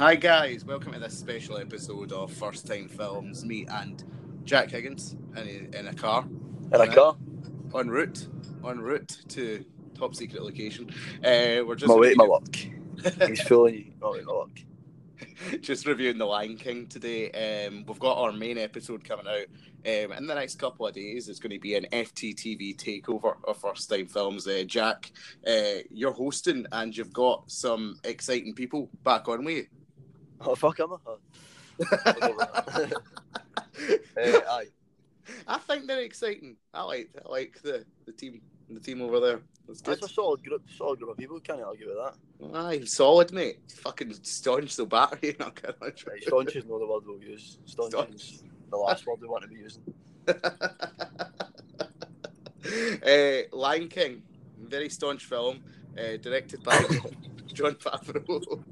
Hi guys, welcome to this special episode of First Time Films. Me and Jack Higgins in a, in a car. In a car? En route, en route to top secret location. Uh, we're just My way, my reviewing- luck. He's fooling my way, my luck. just reviewing The Lion King today. Um, we've got our main episode coming out um, in the next couple of days. It's going to be an FTTV takeover of First Time Films. Uh, Jack, uh, you're hosting and you've got some exciting people back on with you. Oh, fuck, am I? Oh. Eh, aye. I think they're exciting. I like I like the, the team the team over there. That's good. That's a solid group, solid group of people. Can't argue with that. Aye, solid mate. Fucking staunch the battery. Not gonna Right, staunch is not the word we'll use. Staunch, Staunch. is the last word we want to be using. uh, Lion King, very staunch film, uh, directed by Jon Favreau,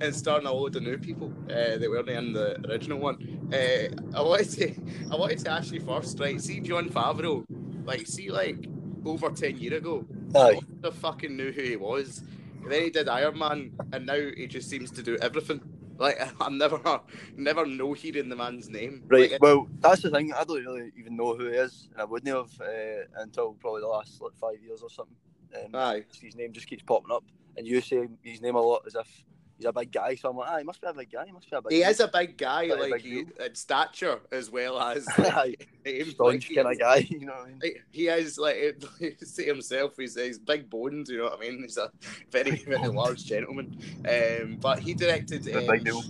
and starring a load of new people uh, that weren't in the original one. Uh, I wanted to, I wanted to ask you first, right? See Jon Favreau, like, see, like over ten year ago, Aye. the fucking knew who he was. And then he did Iron Man, and now he just seems to do everything. Like I'm never, never know hearing the man's name. Right, Like, well, that's the thing. I don't really even know who he is, and I wouldn't have uh, until probably the last like five years or something. Um, aye. his name just keeps popping up, and you say his name a lot as if he's a big guy. So I'm like, ah, he must be a big guy. He must be a big. He guy. is a big guy, like big he, in stature as well as. Like, staunch he, kind of guy. You know what I mean? like, he is like say himself. He's he's big bones. You know what I mean? He's a very very large gentleman. Um, but he directed. Um, big deal.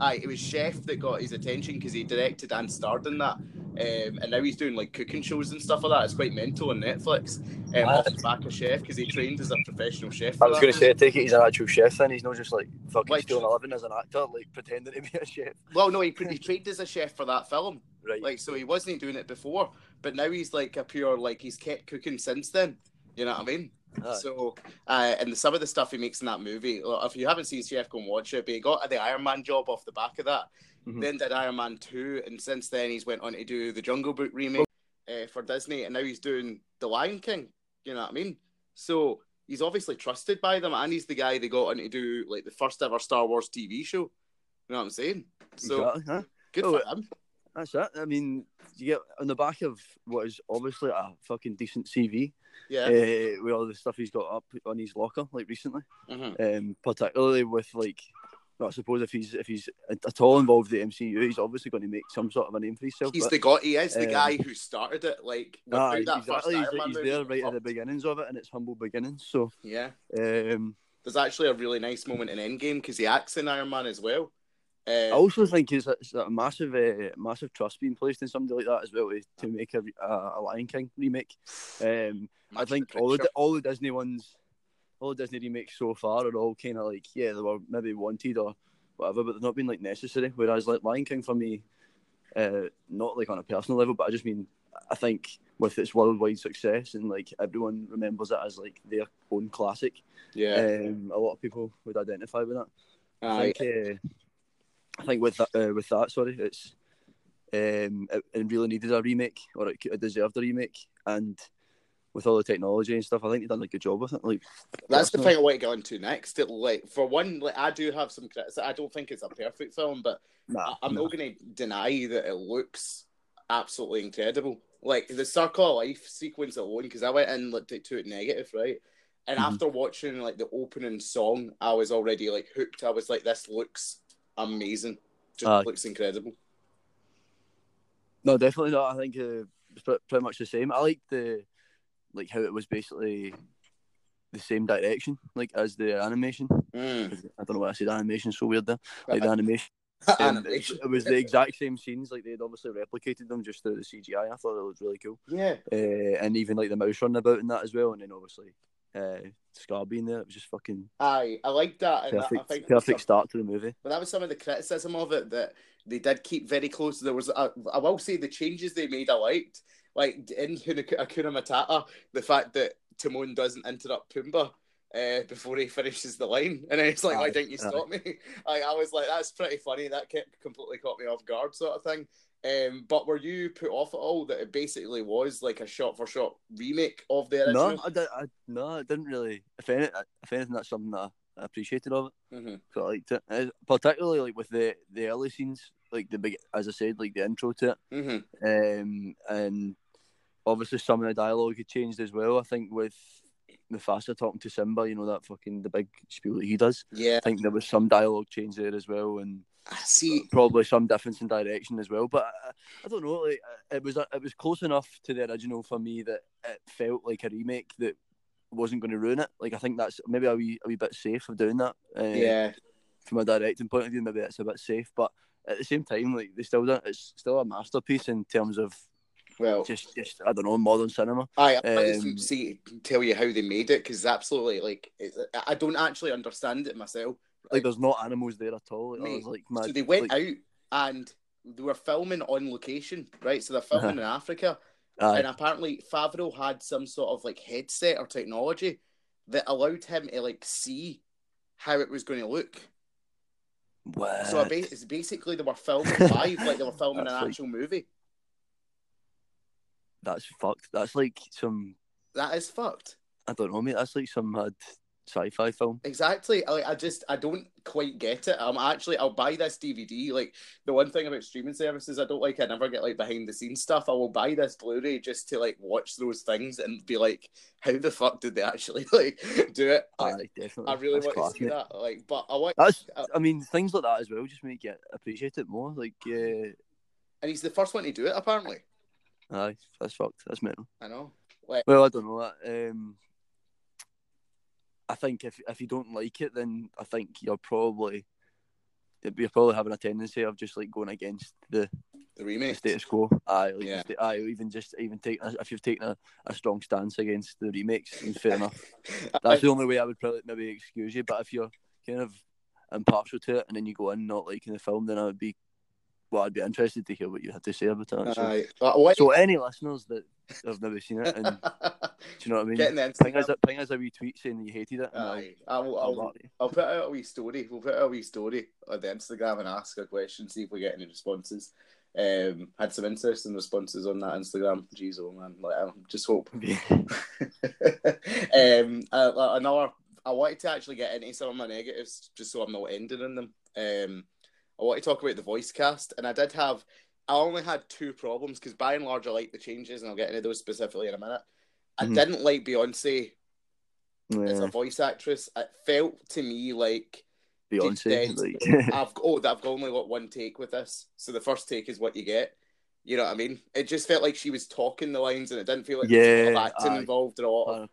Aye, it was Chef that got his attention because he directed and starred in that. Um, and now he's doing like cooking shows and stuff like that. It's quite mental on Netflix. Um, Wow. off the back of Chef because he trained as a professional chef. I was going to say, I take it he's an actual chef then. He's not just like fucking Like- stealing a living as an actor, like pretending to be a chef. Well, no, he, he trained as a chef for that film. Right. Like, so he wasn't doing it before, but now he's like a pure like he's kept cooking since then. You know what I mean? Aye. So, uh, and some of the stuff he makes in that movie, if you haven't seen Chef, go and watch it. But he got the Iron Man job off the back of that. Mhm. Then did Iron Man two, and since then he's went on to do the Jungle Book remake uh, for Disney, and now he's doing the Lion King. You know what I mean? So he's obviously trusted by them, and he's the guy they got on to do like the first ever Star Wars TV show. You know what I'm saying? So Exactly, huh? good Oh, for him. That's it. I mean, you get on the back of what is obviously a fucking decent CV, Yeah. uh, with all the stuff he's got up on his locker, like recently, Mhm. um, particularly with like. Well, I suppose if he's if he's at all involved in the MCU, he's obviously going to make some sort of a name for himself. He's but- the guy. He is the um, guy who started it. Like that exactly. first He's, he's there right at the beginnings of it, and it's humble beginnings. So, Yeah. um, There's actually a really nice moment in Endgame because he acts in Iron Man as well. Uh, I also think it's a, it's a massive, uh, massive trust being placed in somebody like that as well to, to make a, a, a Lion King remake. Um, I think all the all the Disney ones, all the Disney remakes so far are all kind of like yeah they were maybe wanted or whatever, but they've not been like necessary. Whereas like Lion King for me, uh, not like on a personal level, but I just mean I think with its worldwide success and like everyone remembers it as like their own classic. yeah. Um, a lot of people would identify with that. I think uh, I think with that, uh, with that, sorry, it's um, it, it really needed a remake, or it, it deserved a remake, and with all the technology and stuff, I think they done a good job with it. Like That's the thing I want to get into next. It, like for one, like I do have some criticism. I don't think it's a perfect film, but Nah, I- I'm nah. not going to deny that it looks absolutely incredible. Like the Circle of Life sequence alone, because I went and looked at to it negative, right? And Mhm. after watching like the opening song, I was already like hooked. I was like, this looks amazing. Just Aye. looks incredible. No, definitely not. I think uh, it's pretty much the same. I like the like how it was basically the same direction, like as the animation. Mm. I don't know why I said animation so weird there. Like the animation. Um, Animation. It was the exact same scenes. Like they'd obviously replicated them just through the CGI. I thought it was really cool. Yeah. uh, and even like the mouse running about and that as well, and then obviously uh, Scar being there, it was just fucking Aye, I like that. And I- I perfect, think perfect start to the movie. But that was some of the criticism of it that they did keep very close. There was, a, I will say, the changes they made I liked. Like in Hakuna Matata, the fact that Timon doesn't interrupt Pumbaa uh, before he finishes the line, and then it's like, why didn't you aye. stop me? I, I was like, that's pretty funny. That kept, completely caught me off guard, sort of thing. Um, but were you put off at all that it basically was like a shot for shot remake of the original? No, I, did, I no, I didn't really. If, any, if anything, that's something that I appreciated of it. hmm So I liked it, particularly like with the the early scenes, like the big, as I said, like the intro to it, hmm um, and obviously some of the dialogue had changed as well. I think with Mufasa talking to Simba, you know that fucking the big spiel that he does. Yeah, I think there was some dialogue change there as well, and I see. probably some difference in direction as well. But I, I don't know, like it was it was close enough to the original for me that it felt like a remake that wasn't going to ruin it. Like I think that's maybe a wee a wee bit safe of doing that. Uh, Yeah, from a directing point of view, maybe it's a bit safe, but at the same time, like they still don't, it's still a masterpiece in terms of well, just just I don't know modern cinema. I, I just Um, see tell you how they made it because absolutely like it's, I don't actually understand it myself. Like there's not animals there at all. Mate, was like mad. so they went like, out and they were filming on location, right? So they're filming in Africa, and apparently Favreau had some sort of like headset or technology that allowed him to like see how it was going to look. What? So it's basically they were filming live, like they were filming That's an like- actual movie. that's fucked. That's like some That is fucked. I don't know, mate. That's like some mad sci-fi film. Exactly. I, I just I don't quite get it. I'm actually I'll buy this DVD. Like the one thing about streaming services I don't like, I never get like behind the scenes stuff. I will buy this Blu-ray just to like watch those things and be like, how the fuck did they actually like do it? Like, Aye, definitely. I really That's want class, to see mate. that. Like, but I want. That's, uh, I mean, things like that as well just make you appreciate it more. Like, uh, and he's the first one to do it. Apparently, aye, that's fucked. That's mental. I know. Like, Well, I don't know. That um, I think if if you don't like it, then I think you're probably you're probably having a tendency of just like going against the, the remake. status quo. Aye, like Yeah. sta- aye, even just even take if you've taken a, a strong stance against the remakes, then fair enough. That's the only way I would probably maybe excuse you. But if you're kind of impartial to it and then you go in not liking the film, then I would be well, I'd be interested to hear what you had to say about that. So, Aye. But I want- so any listeners that have never seen it, and do you know what I mean? Getting the Ping us, a, ping us a wee tweet saying that you hated it. And I'll- Aye. I will, I'll, I'll. I'll put out a wee story. We'll put out a wee story on the Instagram and ask a question, see if we get any responses. Um, had some interesting responses on that Instagram. Jeez, oh man, like I just hope. um, uh, another. I wanted to actually get into some of my negatives, just so I'm not ending on them. Um, I want to talk about the voice cast, and I did have. I only had two problems because by and large I like the changes, and I'll get into those specifically in a minute. I Mhm. didn't like Beyonce as a voice actress. It felt to me like Beyonce. Like, I've oh I've only got one take with this, so the first take is what you get. You know what I mean? It just felt like she was talking the lines, and it didn't feel like there was a lot of Yeah, acting aye. involved or a lot of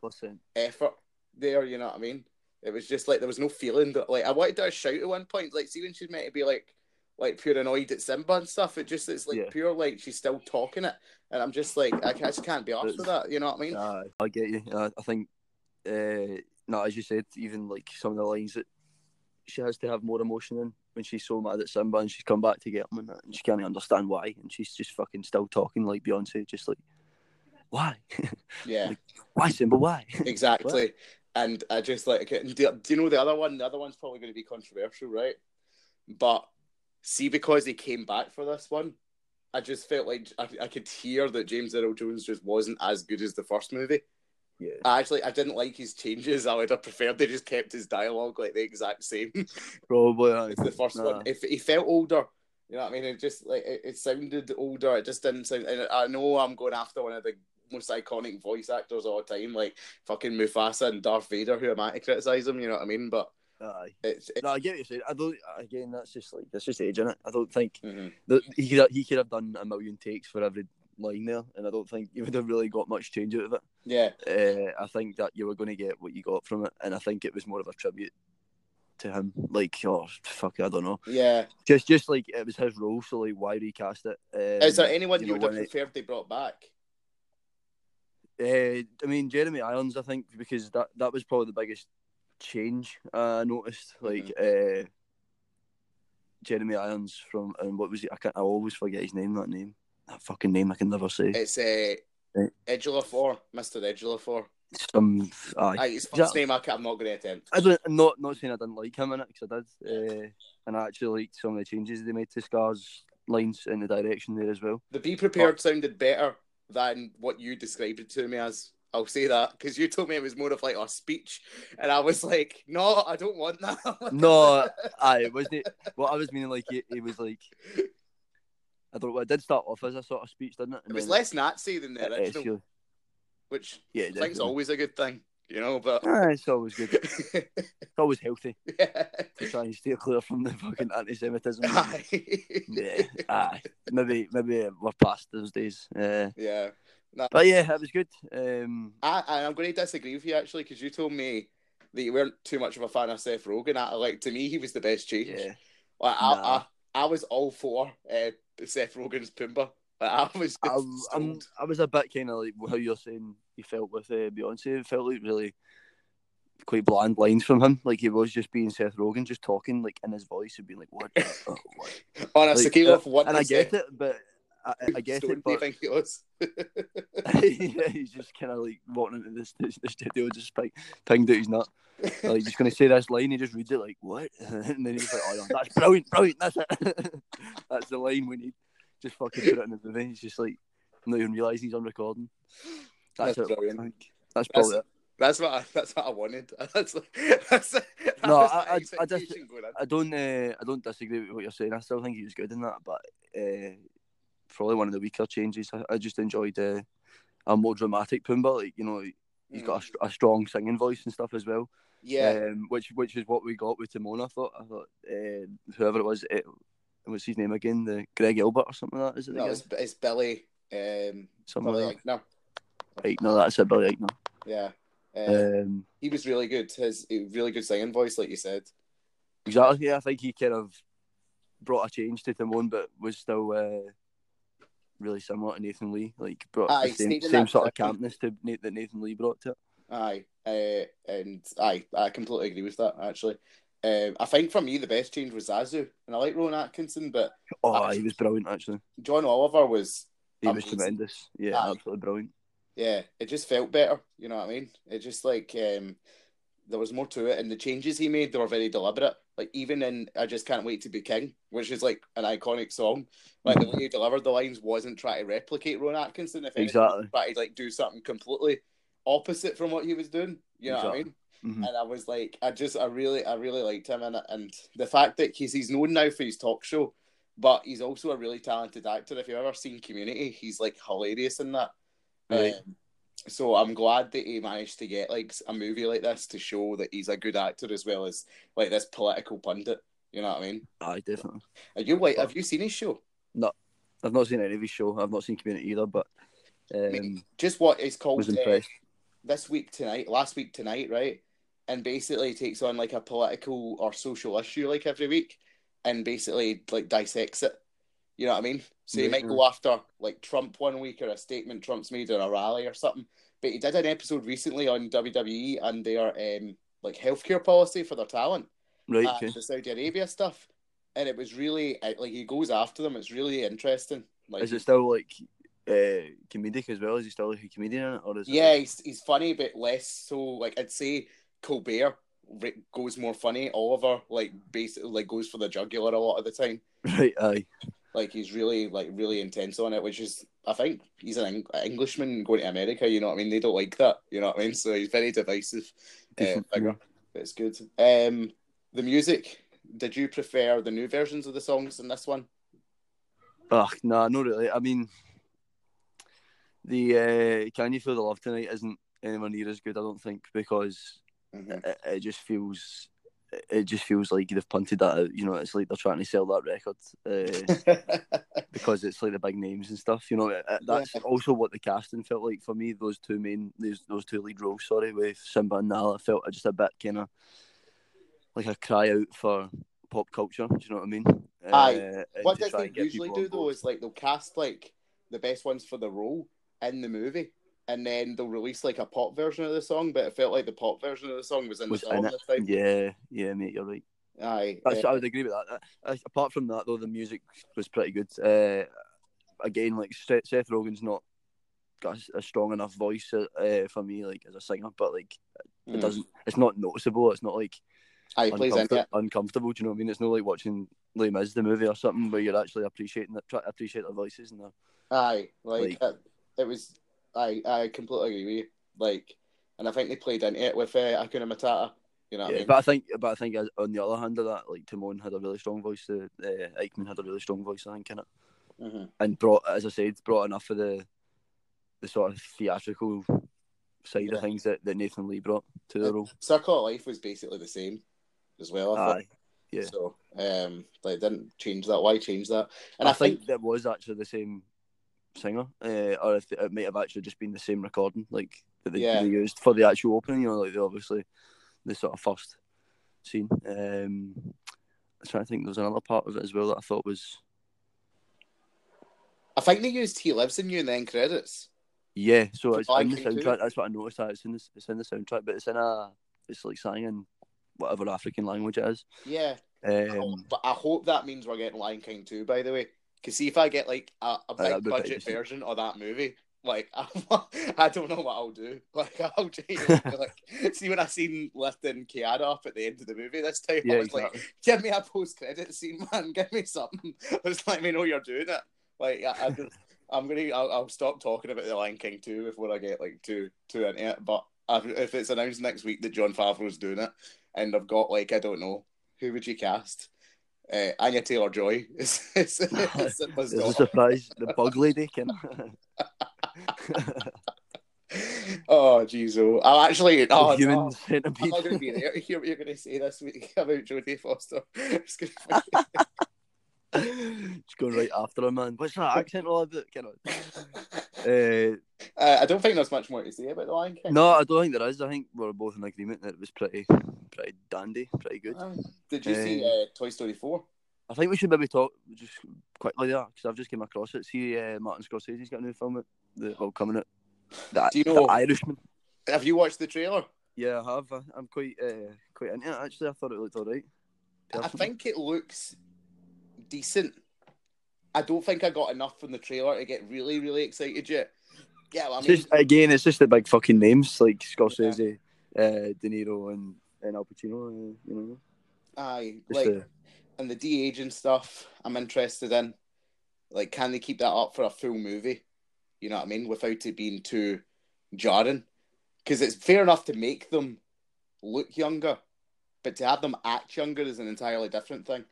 effort there. You know what I mean? It was just like there was no feeling that like I wanted to shout at one point, like see when she's meant to be like like pure annoyed at Simba and stuff. It just it's like Yeah. pure like she's still talking it, and I'm just like I just can't be off with that. You know what I mean? Aye, I get you. I, I think, uh, no, as you said, even like some of the lines that she has to have more emotion in when she's so mad at Simba and she's come back to get him and, and she can't understand why, and she's just fucking still talking like Beyonce, just like, why, Yeah. why Simba, why? Exactly. And I just like, do you know the other one? The other one's probably going to be controversial, right? But see, because he came back for this one, I just felt like I, I could hear that James Earl Jones just wasn't as good as the first movie. yeah, I actually, I didn't like his changes. I would have preferred they just kept his dialogue like the exact same probably. As the first Nah. one. If he felt older, you know what I mean? It just like it, it sounded older. It just didn't sound. And I know I'm going after one of the most iconic voice actors of all time, like fucking Mufasa and Darth Vader. Who am I to criticize him? You know what I mean? But Aye. it's it, No, I get what you're saying. I don't. Again, that's just like that's just age in it. I don't think mhm. that he could have, he could have done a million takes for every line there, and I don't think you would have really got much change out of it. yeah, Uh, I think that you were going to get what you got from it, and I think it was more of a tribute to him. Like, oh fuck, I don't know. yeah. Just, just like it was his role, so like, why recast it? Um, Is there anyone you, know, would have when it- preferred they brought back? Uh, I mean, Jeremy Irons, I think, because that that was probably the biggest change uh, I noticed. Like, uh, Jeremy Irons from and what was he? I can't. I always forget his name. That name. That fucking name. I can never say. It's uh, Right. Ejiofor, Mister Ejiofor. Some. Aye. Aye, his first that- name I can't, I'm not going to attempt. I don't. I'm not not saying I didn't like him in it because I did, uh, and I actually liked some of the changes they made to Scar's lines in the direction there as well. The Be Prepared sounded better than what you described it to me as. I'll say that because you told me it was more of like a speech, and I was like, no, I don't want that. No, I wasn't. What I was meaning, like it, it was like I don't know. It did start off as a sort of speech, didn't it? it was less Nazi than the it original, escalated. which Yeah, I think's always a good thing, you know. But Ah, it's always good. It's always healthy yeah. to try and steer clear from the fucking anti-Semitism. Aye. yeah, aye. maybe maybe we're past those days. Uh, yeah. But yeah, it was good. Um, I, I- I'm going to disagree with you actually because you told me that you weren't too much of a fan of Seth Rogen. I, like to me, he was the best change. yeah, Like, I, Nah. I, I was all for uh, Seth Rogen's Pumbaa. Like, I was I. I was a bit kind of like how you're saying he felt with uh, Beyonce. It felt like really quite bland lines from him. Like he was just being Seth Rogen, just talking like in his voice and being like, "What?" oh, what? on a Like, scale uh, of one and I get it, but I, I get Stone it. do you think he was? yeah, he's just kind of like walking into this the, the studio, just like pinged out his nut. Like he's gonna say this line, he just reads it like what, and then he's like, "Oh, that's brilliant, brilliant, that's it, that's the line we need." Just fucking put it in the movie. He's just like not even realising he's on recording. That's, That's it. brilliant. I think. That's probably it. That's what I, that's what I wanted. That's, that's that No, I- I- I just- expectation going in. I don't, uh, I don't disagree with what you're saying. I still think he was good in that, but uh, probably one of the weaker changes. I, I just enjoyed uh, a more dramatic Pumbaa. Like you know, he's got a, a strong singing voice and stuff as well. yeah. um, which which is what we got with Timon. I thought. I thought uh, whoever it was, it, what's his name again? The Greg Gilbert or something like that. Is it? no, it's, it's Billy. Um, something Billy like Eichner. no, that's it. Billy Eichner. Yeah. Um, Um, he was really good. His really good singing voice, like you said. exactly. Yeah, I think he kind of brought a change to Timon, but was still uh, really similar to Nathan Lee. Like brought Aye, the same, same sort of campness to that Nathan Lee brought to it. Aye, uh, and aye, I completely agree with that. Actually, um, I think for me the best change was Zazu, and I like Rowan Atkinson, but Oh, Aye. he was brilliant. Actually, John Oliver was he was tremendous. Yeah, Aye. absolutely brilliant. yeah, it just felt better. You know what I mean? It just like um, there was more to it, and the changes he made they were very deliberate. Like even in "I Just Can't Wait to Be King," which is like an iconic song. Like the way he delivered the lines wasn't trying to replicate Rowan Atkinson. If Exactly. trying to like do something completely opposite from what he was doing. You know what I Exactly. mean? Mhm. and I was like, I just, I really, I really liked him, and and the fact that he's he's known now for his talk show, but he's also a really talented actor. If you've ever seen Community, he's like hilarious in that. Right. Um, so I'm glad that he managed to get like a movie like this to show that he's a good actor as well as like this political pundit. You know what I mean? I definitely. Are you like? Have you seen his show? No, I've not seen any of his show. I've not seen Community either, but um, Just what it's called uh, this week tonight, last week tonight, right? And basically takes on like a political or social issue like every week and basically like dissects it. You know what I mean? So he might go after like Trump one week or a statement Trump's made in a rally or something. But he did an episode recently on WWE and their um like healthcare policy for their talent Right. Okay. the Saudi Arabia stuff. And it was really uh, like he goes after them. It's really interesting. Like Is it still like uh, comedic as well? Is he still like a comedian in it, or is Yeah, it? he's, he's funny, but less so. Like I'd say, Colbert goes more funny. Oliver like basically like goes for the jugular a lot of the time. Right. Aye. Like he's really like really intense on it, which is I think he's an Eng- Englishman going to America. You know what I mean? They don't like that. You know what I mean? So he's very divisive uh, figure. It's good. Um, the music. Did you prefer the new versions of the songs in this one? Ugh, nah, not really. I mean, the uh, "Can You Feel the Love Tonight" isn't anywhere near as good. I don't think because Mhm. it, it just feels. It just feels like they've punted that out. You know, it's like they're trying to sell that record uh, because it's like the big names and stuff. You know, it, it- that's Yeah. also what the casting felt like for me. Those two main, those those two lead roles. Sorry, with Simba and Nala, felt just a bit kind of like a cry out for pop culture. Do you know what I mean? Aye. Uh, what does they usually do though is like they'll cast like the best ones for the role in the movie and then they'll release like a pop version of the song but it felt like the pop version of the song was in was the song in this time Yeah, yeah, mate, you're right. aye uh, I would agree with that. Uh, apart from that, though, the music was pretty good. Uh, again, like Seth, Seth Rogen's not got a, a strong enough voice uh, for me, like as a singer, but like it mm. doesn't. It's not noticeable. It's not like aye he plays in it uncomfortable. Do you know what I mean? It's not like watching Les Mis the movie or something where you're actually appreciating to appreciate their voices and their aye like, Like- it, it was I I completely agree with you Like, and I think they played into it with uh, Hakuna Matata. You know what yeah, I mean? but I think, but I think as, on the other hand of that, like Timon had a really strong voice. Uh, uh, Eichner had a really strong voice, I think, in it, hmm and brought, as I said, brought enough of the, the sort of theatrical side Yeah. of things that, that Nathan Lee brought to the role. Circle of Life was basically the same as well. I thought. Aye, yeah. So, um, they didn't change that. Why change that? And I, I, think, think, that was actually the same singer, uh, or if it might have actually just been the same recording, like that they, Yeah. they used for the actual opening. You know, like the obviously the sort of first scene. Um, I'm trying to think. There was another part of it as well that I thought was I think they used "He Lives in You" in the end credits. yeah. So it's in the too? soundtrack. That's what I noticed. That it's in the, it's in the soundtrack, but it's in a it's like sang in whatever African language it is. Yeah, Um, but I hope that means we're getting Lion King too. By the way, because see if I get like a, a big budget version of that movie, like I don't know what I'll do. Like I'll you know, like see when I seen lifting Kiara up at the end of the movie this time, yeah, I was like, exactly. give me a post credit scene, man. Give me something. Just let me know you're doing it. Like I, I just, I'm gonna, I'll, I'll stop talking about the Lion King two before I get like too too into it. But if if it's announced next week that Jon Favreau's doing it, and I've got like I don't know who would you cast. Uh, Anya Taylor Joy is, is, is, is a surprise. The bug lady can. oh jeez, oh, I'm actually oh, the human no. I'm not going to be there hear what you're going to say this week about Jodie Foster. It's gonna be- Just going right after him, man. What's that accent all about? Kind of. Uh, Uh, I don't think there's much more to say about the Lion King. no, I don't think there is. I think we're both in agreement that it was pretty, pretty dandy, pretty good. Um, did you see Uh, uh, Toy Story 4? I think we should maybe talk just quickly there because I've just came across it. See, uh, Martin Scorsese's got a new film the, well, coming out. The, Do you know- Irishman? Have you watched the trailer? Yeah, I have. I'm quite, uh, quite into it. Actually, I thought it looked alright. I think it looks decent. I don't think I got enough from the trailer to get really, really excited yet. Yeah, well, I It's mean, just again, it's just the big fucking names like Scorsese, uh, De Niro, and and Al Pacino. Uh, you know, aye, just, like, and the de aging stuff I'm interested in. Like, can they keep that up for a full movie? You know what I mean? Without it being too jarring. Because it's fair enough to make them look younger, but to have them act younger is an entirely different thing.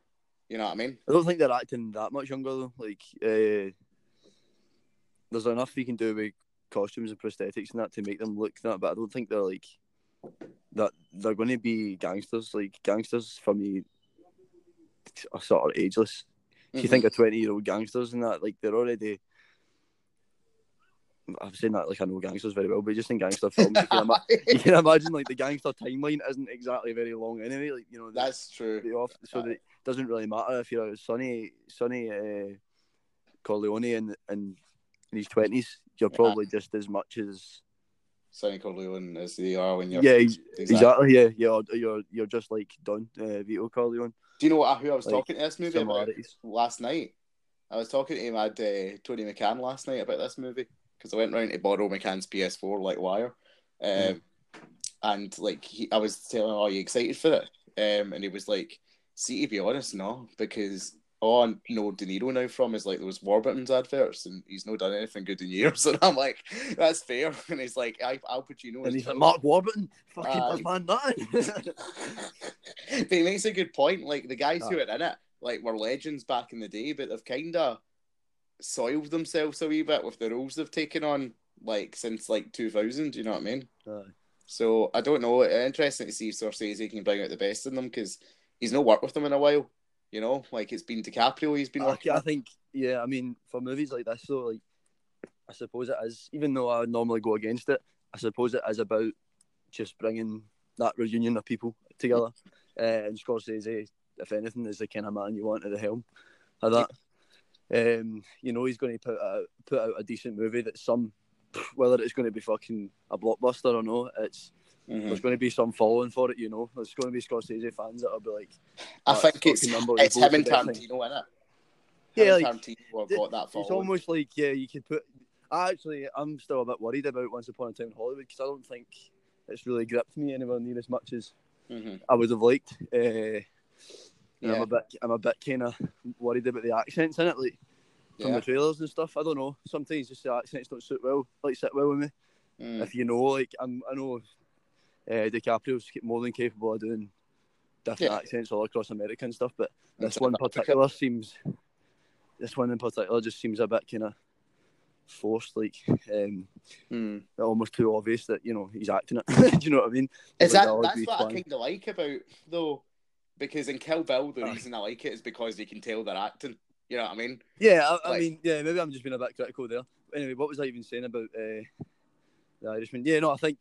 You know what I mean? I don't think they're acting that much younger though. Like, uh, there's enough you can do with costumes and prosthetics and that to make them look that, but I don't think they're like that. They're going to be gangsters. Like gangsters for me are sort of ageless. If you Mhm. think of twenty year old gangsters and that, like they're already. I'm seen that like I know gangsters very well, but just in gangster films, you can, ima- you can imagine like the gangster timeline isn't exactly very long anyway. Like you know, That's true. off, so that it doesn't really matter if you're a Sonny Sonny uh, Corleone in, in in his twenties. You're Yeah. probably just as much as Sonny Corleone as they are when you're yeah, ex- Exactly. exactly. Yeah, you're you're you're just like Don uh, Vito Corleone. Do you know what, who I was Like, talking to this movie about last night? I was talking to him at uh, Tony McCann last night about this movie because I went round to borrow McCann's PS4 like wire, um, Mm. and like he, I was telling him, "Are you excited for it?" Um, and he was like, "See, to be honest, no, because all I know De Niro now from is like those Warburton's adverts, and he's not done anything good in years." And I'm like, "That's fair." And he's like, I, "Al Pacino," And he's like dope." Mark Warburton, fucking does man nothing. but he makes a good point. Like the guys who are in it, like were legends back in the day, but they've kind of soiled themselves a wee bit with the roles they've taken on, like since like 2000. You know what I mean? Aye. So I don't know. Interesting to see if Scorsese can bring out the best in them because he's not worked with them in a while. You know, like it's been DiCaprio. He's been I. I think yeah. I mean, for movies like this, though, like I suppose it is. Even though I normally go against it, I suppose it is about just bringing that reunion of people together. Uh, and Scorsese, if anything, is the kind of man you want at the helm of that. Um, you know, he's going to put out, put out a decent movie that some, whether it's going to be fucking a blockbuster or not, it's Mhm. there's going to be some following for it. You know, there's going to be Scorsese fans that'll be like, I think it's it's him and vote for best. Tarantino in it. Yeah, like, Tarantino have got that it's almost like yeah, you could put. Actually, I'm still a bit worried about Once Upon a Time in Hollywood because I don't think it's really gripped me anywhere near as much as Mhm. I would have liked. Uh, and I'm a bit, I'm a bit kind of worried about the accents in it, like from Yeah. the trailers and stuff. I don't know. Sometimes just the accents don't suit well, like sit well with me. Mm. if you know, like I'm, I know uh, DiCaprio's more than capable of doing different Yeah. accents all across America and stuff, but this one particular seems, this one in particular just seems a bit kind of forced, like um, Mm. almost too obvious that you know he's acting it. Do you know what I mean? Is Like, that would that's what fun. I kind of like about though, because in Kill Bill the Aye. reason I like it is because you can tell they're acting. You know what I mean? Yeah, I, I mean, yeah, maybe I'm just being a bit critical there. Anyway, what was I even saying about uh, the Irishman? Yeah, no, I think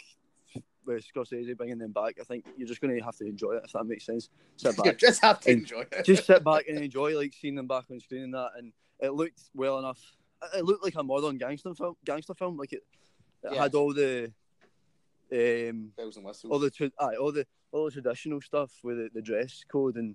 with Scorsese bringing them back, I think you're just going to have to enjoy it if that makes sense. Sit You back, just have to enjoy it. just sit back and enjoy like seeing them back on screen and that. And it looked well enough. It looked like a modern gangster film. Gangster film, like it, it Yeah. had all the um, bells and whistles. all the aye, all the all the traditional stuff with the, the dress code and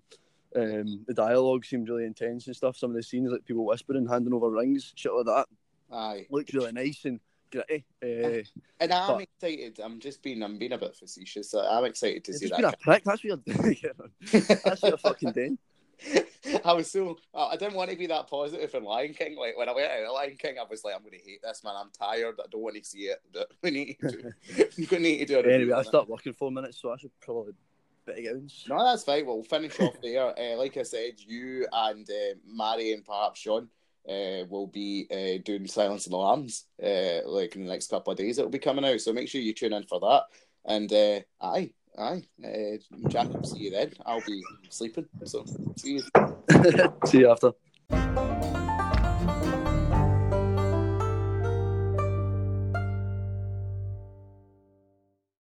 um, the dialogue seemed really intense and stuff. Some of the scenes like people whispering, handing over rings, shit like that, Aye. looked really nice and gritty. Uh, And I'm But- excited. I'm just being I'm being a bit facetious. so I'm excited to see just been a that. prick. That's doing. That's what you're fucking doing. I was so I didn't want to be that positive in Lion King. Like when I went out of Lion King, I was like, I'm going to hate this man. I'm tired. I don't want to see it. But we need to. we need to do review Anyway, I it. start working four minutes, so I should probably bit of gowns. No, that's fine. We'll finish off there. Uh, like I said, you and uh, Mary and perhaps Sean uh, will be uh, doing Silence of the Lambs uh, like in the next couple of days. It'll be coming out, so make sure you tune in for that. And uh, aye, aye, uh, Jack, see you then. I'll be sleeping, so see you. See you after.